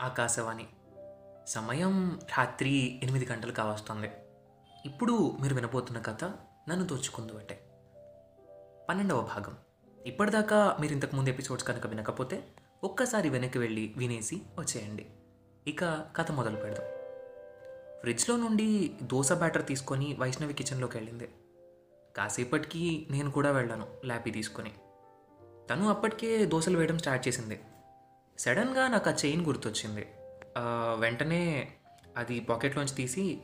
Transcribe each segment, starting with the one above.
ఆకాశవాణి. సమయం రాత్రి ఎనిమిది గంటలు కావస్తుంది. ఇప్పుడు మీరు వినబోతున్న కథ నన్ను దోచుకుందు అంటే పన్నెండవ భాగం. ఇప్పటిదాకా మీరు ఇంతకుముందు ఎపిసోడ్స్ కనుక వినకపోతే ఒక్కసారి వెనక్కి వెళ్ళి వినేసి వచ్చేయండి. ఇక కథ మొదలు పెడదాం. ఫ్రిడ్జ్లో నుండి దోశ బ్యాటర్ తీసుకొని వైష్ణవి కిచెన్లోకి వెళ్ళింది. కాసేపటికి నేను కూడా వెళ్ళాను ల్యాపీ తీసుకొని. తను అప్పటికే దోశలు వేయడం స్టార్ట్ చేసింది. సడన్గా నాకు ఆ చైన్ గుర్తొచ్చింది. వెంటనే అది పాకెట్లోంచి తీసి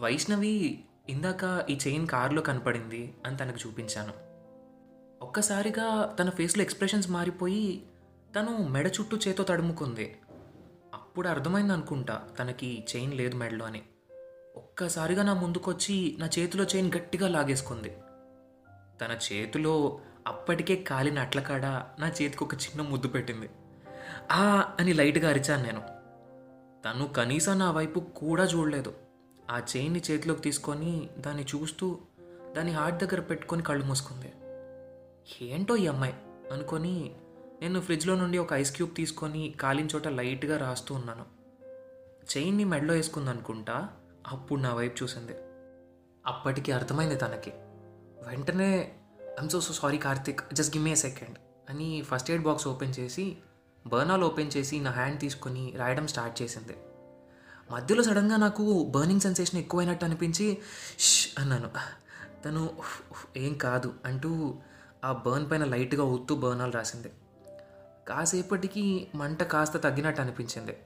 వైష్ణవి ఇందాక ఈ చైన్ కారులో కనపడింది అని తనకు చూపించాను. ఒక్కసారిగా తన ఫేస్లో ఎక్స్ప్రెషన్స్ మారిపోయి తను మెడ చుట్టూ చేతో తడుముకుంది. అప్పుడు అర్థమైంది అనుకుంటా తనకి చైన్ లేదు మెడలో అని. ఒక్కసారిగా నా ముందుకొచ్చి నా చేతిలో చైన్ గట్టిగా లాగేసుకుంది. తన చేతిలో అప్పటికే కాలిన అట్లకాడ నా చేతికి ఒక చిన్న ముద్దు పెట్టింది. ఆ అని లైట్గా అరిచాను నేను. తను కనీసం నా వైపు కూడా చూడలేదు. ఆ చైన్ని చేతిలోకి తీసుకొని దాన్ని చూస్తూ దాని హార్ట్ దగ్గర పెట్టుకొని కళ్ళు మూసుకుంది. ఏంటో ఈ అమ్మాయి? అనుకొని నేను ఫ్రిడ్జ్లో నుండి ఒక ఐస్ క్యూబ్ తీసుకొని కాలిన చోట లైట్గా రాస్తూ ఉన్నాను. చైన్ని మెడలో వేసుకుంది అనుకుంటా అప్పుడు నా వైపు చూసింది. అప్పటికి అర్థమైంది తనకి. వెంటనే I'm so so sorry Karthik. Just gimme a second అని ఫస్ట్ ఎయిడ్ బాక్స్ ఓపెన్ చేసి బర్నాల్ ఓపెన్ చేసి నా హ్యాండ్ తీసుకొని రాయడం స్టార్ట్ చేసింది. మధ్యలో సడన్గా నాకు బర్నింగ్ సెన్సేషన్ ఎక్కువైనట్టు అనిపించి ష్ అన్నాను. తను ఏం కాదు అంటూ ఆ బర్న్ పైన లైట్గా ఊత్తూ బర్నాలు రాసింది. కాసేపటికి మంట కాస్త తగ్గినట్టు అనిపించింది.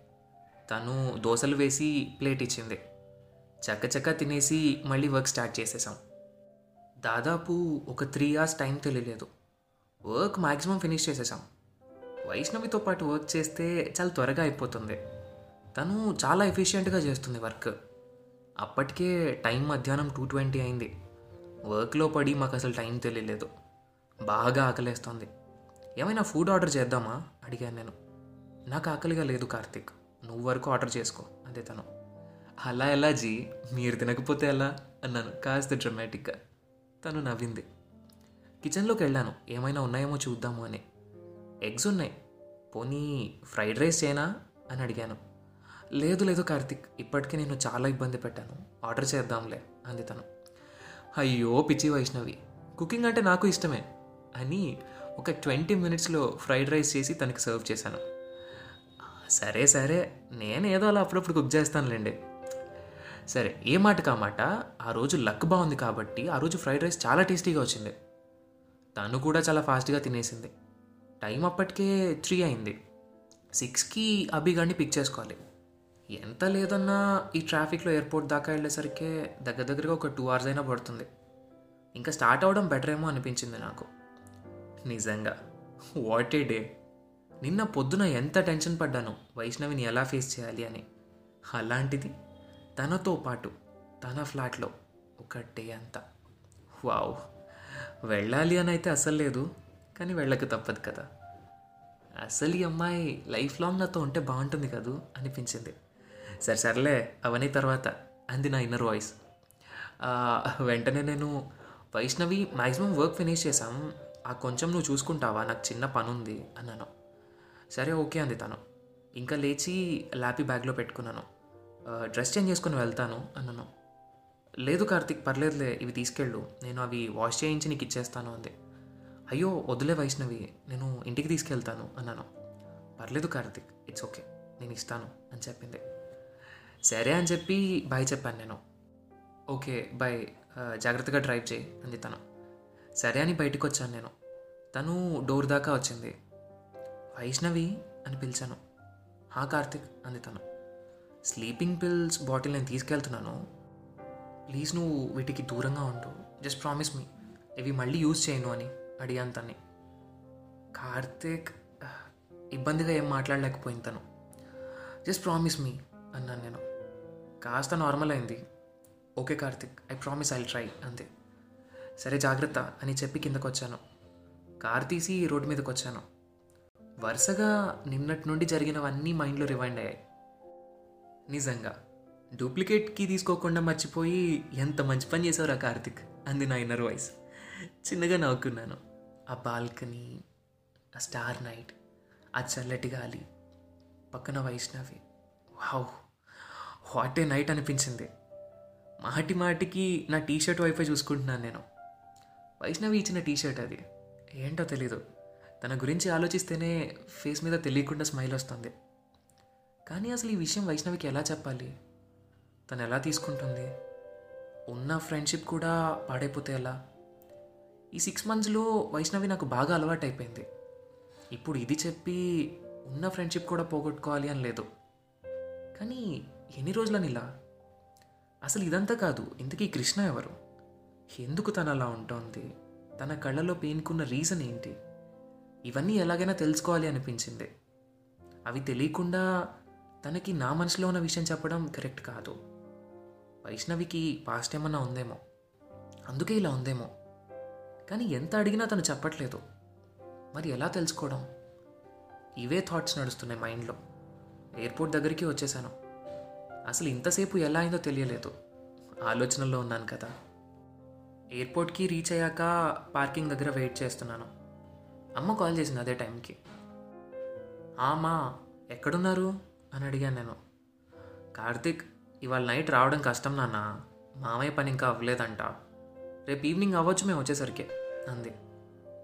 తను దోశలు వేసి ప్లేట్ ఇచ్చింది. చక్క తినేసి మళ్ళీ వర్క్ స్టార్ట్ చేసేసాం. దాదాపు ఒక త్రీ అవర్స్ టైం తెలియలేదు. వర్క్ మ్యాక్సిమం ఫినిష్ చేసేసాం. వైష్ణవితో పాటు వర్క్ చేస్తే చాలా త్వరగా అయిపోతుంది. తను చాలా ఎఫిషియెంట్గా చేస్తుంది వర్క్ అప్పటికే టైం మధ్యాహ్నం టూ ట్వంటీ అయింది. వర్క్లో పడి మాకు అసలు టైం తెలియలేదు. బాగా ఆకలేస్తుంది. ఏమైనా ఫుడ్ ఆర్డర్ చేద్దామా? అడిగాను నేను. నాకు ఆకలిగా లేదు కార్తిక్. నువ్వు వరకు ఆర్డర్ చేసుకో అదే తను. అలా ఎలా జీ? మీరు తినకపోతే ఎలా? అన్నాను కాస్త డ్రమాటిక్గా తను నవ్వింది. కిచెన్లోకి వెళ్ళాను. ఏమైనా ఉన్నాయేమో చూద్దాము అని. ఎగ్స్ ఉన్నాయి. పోనీ ఫ్రైడ్ రైస్ చేయనా అని అడిగాను. లేదు లేదు కార్తిక్ ఇప్పటికే నేను చాలా ఇబ్బంది పెట్టాను. ఆర్డర్ చేద్దాంలే అంది తను. అయ్యో పిచ్చి వైష్ణవి కుకింగ్ అంటే నాకు ఇష్టమే అని ఒక ట్వంటీ మినిట్స్లో ఫ్రైడ్ రైస్ చేసి తనకి సర్వ్ చేశాను. సరే సరే నేను ఏదో అలా అప్పుడప్పుడు కుక్ చేస్తానులేండి. సరే ఏ మాట కా మాట? ఆ రోజు లక్ బాగుంది కాబట్టి ఆ రోజు ఫ్రైడ్ రైస్ చాలా టేస్టీగా వచ్చింది. తను కూడా చాలా ఫాస్ట్గా తినేసింది. టైం అప్పటికే త్రీ అయింది. సిక్స్కి అభిగాడిని పిక్ చేసుకోవాలి. ఎంత లేదన్నా ఈ ట్రాఫిక్లో ఎయిర్పోర్ట్ దాకా వెళ్ళేసరికి దగ్గర దగ్గరగా ఒక టూ అవర్స్ అయినా పడుతుంది. ఇంకా స్టార్ట్ అవ్వడం బెటర్ ఏమో అనిపించింది నాకు. నిజంగా. What a day. నిన్న పొద్దున ఎంత టెన్షన్ పడ్డాను వైష్ణవిని ఎలా ఫేస్ చేయాలి అని. అలాంటిది తనతో పాటు తన ఫ్లాట్లో ఒక డే అంతా. వావ్. వెళ్ళాలి అని అయితే అసలు లేదు. కానీ వెళ్ళక తప్పదు కదా. అసలు ఈ అమ్మాయి లైఫ్ లాంగ్ నాతో ఉంటే బాగుంటుంది కదూ అనిపించింది. సరే సర్లే అవన్నీ తర్వాత అంది నా ఇన్నర్ వాయిస్. వెంటనే నేను వైష్ణవి మ్యాక్సిమం వర్క్ ఫినిష్ చేశాం. ఆ కొంచెం నువ్వు చూసుకుంటావా? నాకు చిన్న పని ఉంది అన్నాను. సరే ఓకే అంది తను. ఇంకా లేచి ల్యాపీ బ్యాగ్లో పెట్టుకున్నాను. డ్రెస్ చేంజ్ చేసుకుని వెళ్తాను అన్నాను. లేదు కార్తిక్ పర్లేదులే ఇవి తీసుకెళ్ళు. నేను అవి వాష్ చేయించి నీకు ఇచ్చేస్తాను అంది. అయ్యో వదిలే వైష్ణవి నేను ఇంటికి తీసుకెళ్తాను అన్నాను. పర్లేదు కార్తిక్ ఇట్స్ ఓకే నేను ఇస్తాను అని చెప్పింది. సరే అని చెప్పి బాయ్ చెప్పాను నేను. ఓకే బాయ్ జాగ్రత్తగా డ్రైవ్ చేయి అంది తను. సరే అని బయటకు వచ్చాను నేను. తను డోర్ దాకా వచ్చింది. వైష్ణవి అని పిలిచాను. హా కార్తిక్ అంది తను. స్లీపింగ్ పిల్స్ బాటిల్ నేను తీసుకెళ్తున్నాను. ప్లీజ్ నువ్వు వీటికి దూరంగా ఉండు. జస్ట్ ప్రామిస్ మీ ఇవి మళ్ళీ యూజ్ చేయను అని. అడిగాను తన్ని కార్తిక్ ఇబ్బందిగా ఏం మాట్లాడలేకపోయింది తను. జస్ట్ ప్రామిస్ మీ అన్నాను నేను. కాస్త నార్మల్ అయింది. Okay Karthik I promise I try అంతే సరే జాగ్రత్త అని చెప్పి కిందకు వచ్చాను కార్ తీసి రోడ్డు మీదకి వచ్చాను వరుసగా నిన్నటి నుండి జరిగినవన్నీ మైండ్లో రివైండ్ అయ్యాయి. నిజంగా డూప్లికేట్ కీ తీసుకోకుండా మర్చిపోయి ఎంత మంచి పని చేసావురా కార్తిక్ అంది నా ఇన్నర్ వాయిస్ చిన్నగా నవ్వుకున్నాను. ఆ బాల్కనీ ఆ స్టార్ నైట్ ఆ చల్లటి గాలి పక్కన Vaishnavi. Wow! What a night అనిపించింది. మాటి మాటికి నా టీషర్ట్ వైపే చూసుకుంటున్నాను నేను. వైష్ణవి ఇచ్చిన టీషర్ట్ అది. ఏంటో తెలీదు. తన గురించి ఆలోచిస్తేనే ఫేస్ మీద తెలియకుండా స్మైల్ వస్తుంది. కానీ అసలు ఈ విషయం వైష్ణవికి ఎలా చెప్పాలి? తను ఎలా తీసుకుంటుంది? ఉన్న ఫ్రెండ్షిప్ కూడా పాడైపోతే ఎలా? ఈ సిక్స్ మంత్స్లో వైష్ణవి నాకు బాగా అలవాటైపోయింది. ఇప్పుడు ఇది చెప్పి ఉన్న ఫ్రెండ్షిప్ కూడా పోగొట్టుకోవాలి అని లేదు. కానీ ఎన్ని రోజులని ఇలా అసలు ఇదంతా కాదు ఇంతకీ కృష్ణ ఎవరు? ఎందుకు తను అలా ఉంటుంది? తన కళ్ళలో పేనుకున్న రీజన్ ఏంటి? ఇవన్నీ ఎలాగైనా తెలుసుకోవాలి అనిపించింది. అవి తెలియకుండా తనకి నా మనసులో ఉన్న విషయం చెప్పడం కరెక్ట్ కాదు. వైష్ణవికి పాస్ట్ ఏమన్నా ఉందేమో? అందుకే ఇలా ఉందేమో? కానీ ఎంత అడిగినా తను చెప్పట్లేదు. మరి ఎలా తెలుసుకోవడం? ఇవే థాట్స్ నడుస్తున్నాయి మైండ్లో. ఎయిర్పోర్ట్ దగ్గరికి వచ్చేసాను. అసలు ఇంతసేపు ఎలా అయిందో తెలియలేదు. ఆలోచనల్లో ఉన్నాను కదా. ఎయిర్పోర్ట్కి రీచ్ అయ్యాక పార్కింగ్ దగ్గర వెయిట్ చేస్తున్నాను. అమ్మ కాల్ చేసింది అదే టైంకి. ఆమా ఎక్కడున్నారు? అని అడిగాను నేను. కార్తిక్ ఇవాళ నైట్ రావడం కష్టం నాన్న. మామయ్య పని ఇంకా అవ్వలేదంట. రేపు ఈవినింగ్ అవ్వచ్చు మేము వచ్చేసరికి. అంది.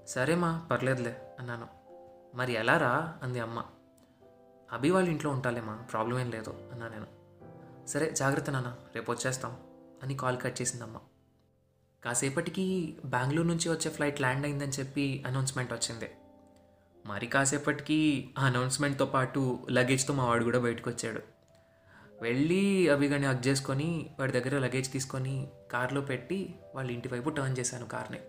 సరేమా పర్లేదులే అన్నాను. మరి ఎలారా అంది అమ్మ. అభి వాళ్ళ ఇంట్లో ఉంటాలేమా? ప్రాబ్లం ఏం లేదు అన్నా నేను. సరే జాగ్రత్త నాన్న రేపు వచ్చేస్తాం అని కాల్ కట్ చేసిందమ్మ కాసేపటికి బెంగళూరు నుంచి వచ్చే ఫ్లైట్ ల్యాండ్ అయిందని చెప్పి అనౌన్స్మెంట్ వచ్చింది. మరి కాసేపటికి ఆ అనౌన్స్మెంట్తో పాటు లగేజ్తో మా వాడు కూడా బయటకు వచ్చాడు. వెళ్ళి అవి కానీ హక్ చేసుకొని వాడి దగ్గర లగేజ్ తీసుకొని కార్లో పెట్టి వాళ్ళ ఇంటి వైపు టర్న్ చేశాను కార్ని.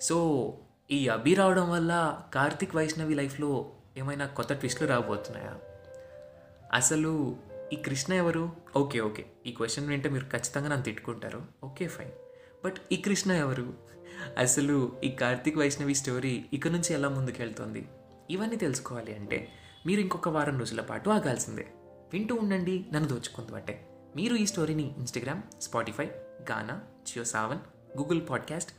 సో ఈ అభి రావడం వల్ల కార్తిక్ వైష్ణవి లైఫ్లో ఏమైనా కొత్త ట్విస్ట్లు రాబోతున్నాయా? అసలు ఈ కృష్ణ ఎవరు? Okay okay. ఈ క్వశ్చన్ వింటే మీరు ఖచ్చితంగా నన్ను తిట్టుకుంటారు. Okay fine. బట్ ఈ కృష్ణ ఎవరు? అసలు ఈ కార్తిక్ వైష్ణవి స్టోరీ ఇక నుంచి ఎలా ముందుకెళ్తుంది? ఇవన్నీ తెలుసుకోవాలి అంటే మీరు ఇంకొక వారం రోజుల పాటు ఆగాల్సిందే. వింటూ ఉండండి నన్ను దోచుకుంది అంటే మీరు ఈ స్టోరీని Instagram Spotify Gaana Jio Saavn Google podcast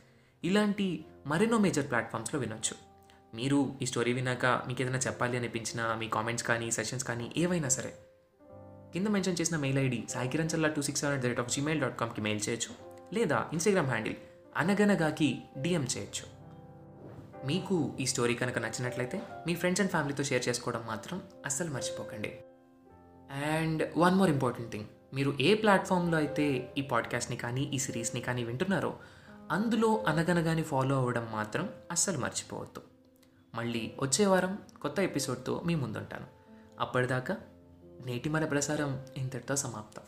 ఇలాంటి మరెన్నో మేజర్ ప్లాట్ఫామ్స్లో వినొచ్చు. మీరు ఈ స్టోరీ విన్నాక మీకు ఏదైనా చెప్పాలి అనిపించిన మీ కామెంట్స్ కానీ సెషన్స్ కానీ ఏవైనా సరే కింద మెన్షన్ చేసిన mail ID Saikiranchalla two six seven rate of Gmail dot కామ్కి mail చేయొచ్చు. లేదా ఇన్స్టాగ్రామ్ హ్యాండిల్ అనగనగాకి డిఎం చేయొచ్చు. మీకు ఈ స్టోరీ కనుక నచ్చినట్లయితే మీ ఫ్రెండ్స్ అండ్ ఫ్యామిలీతో షేర్ చేసుకోవడం మాత్రం అస్సలు మర్చిపోకండి. And one more important thing మీరు ఏ ప్లాట్ఫామ్లో అయితే ఈ పాడ్కాస్ట్ని కానీ ఈ సిరీస్ని కానీ వింటున్నారో అందులో అనగనగాని ఫాలో అవ్వడం మాత్రం అస్సలు మర్చిపోవద్దు. మళ్ళీ వచ్చే వారం కొత్త ఎపిసోడ్తో మీ ముందుంటాను. అప్పటిదాకా నేటి మన ప్రసారం ఇంతటితో సమాప్తం.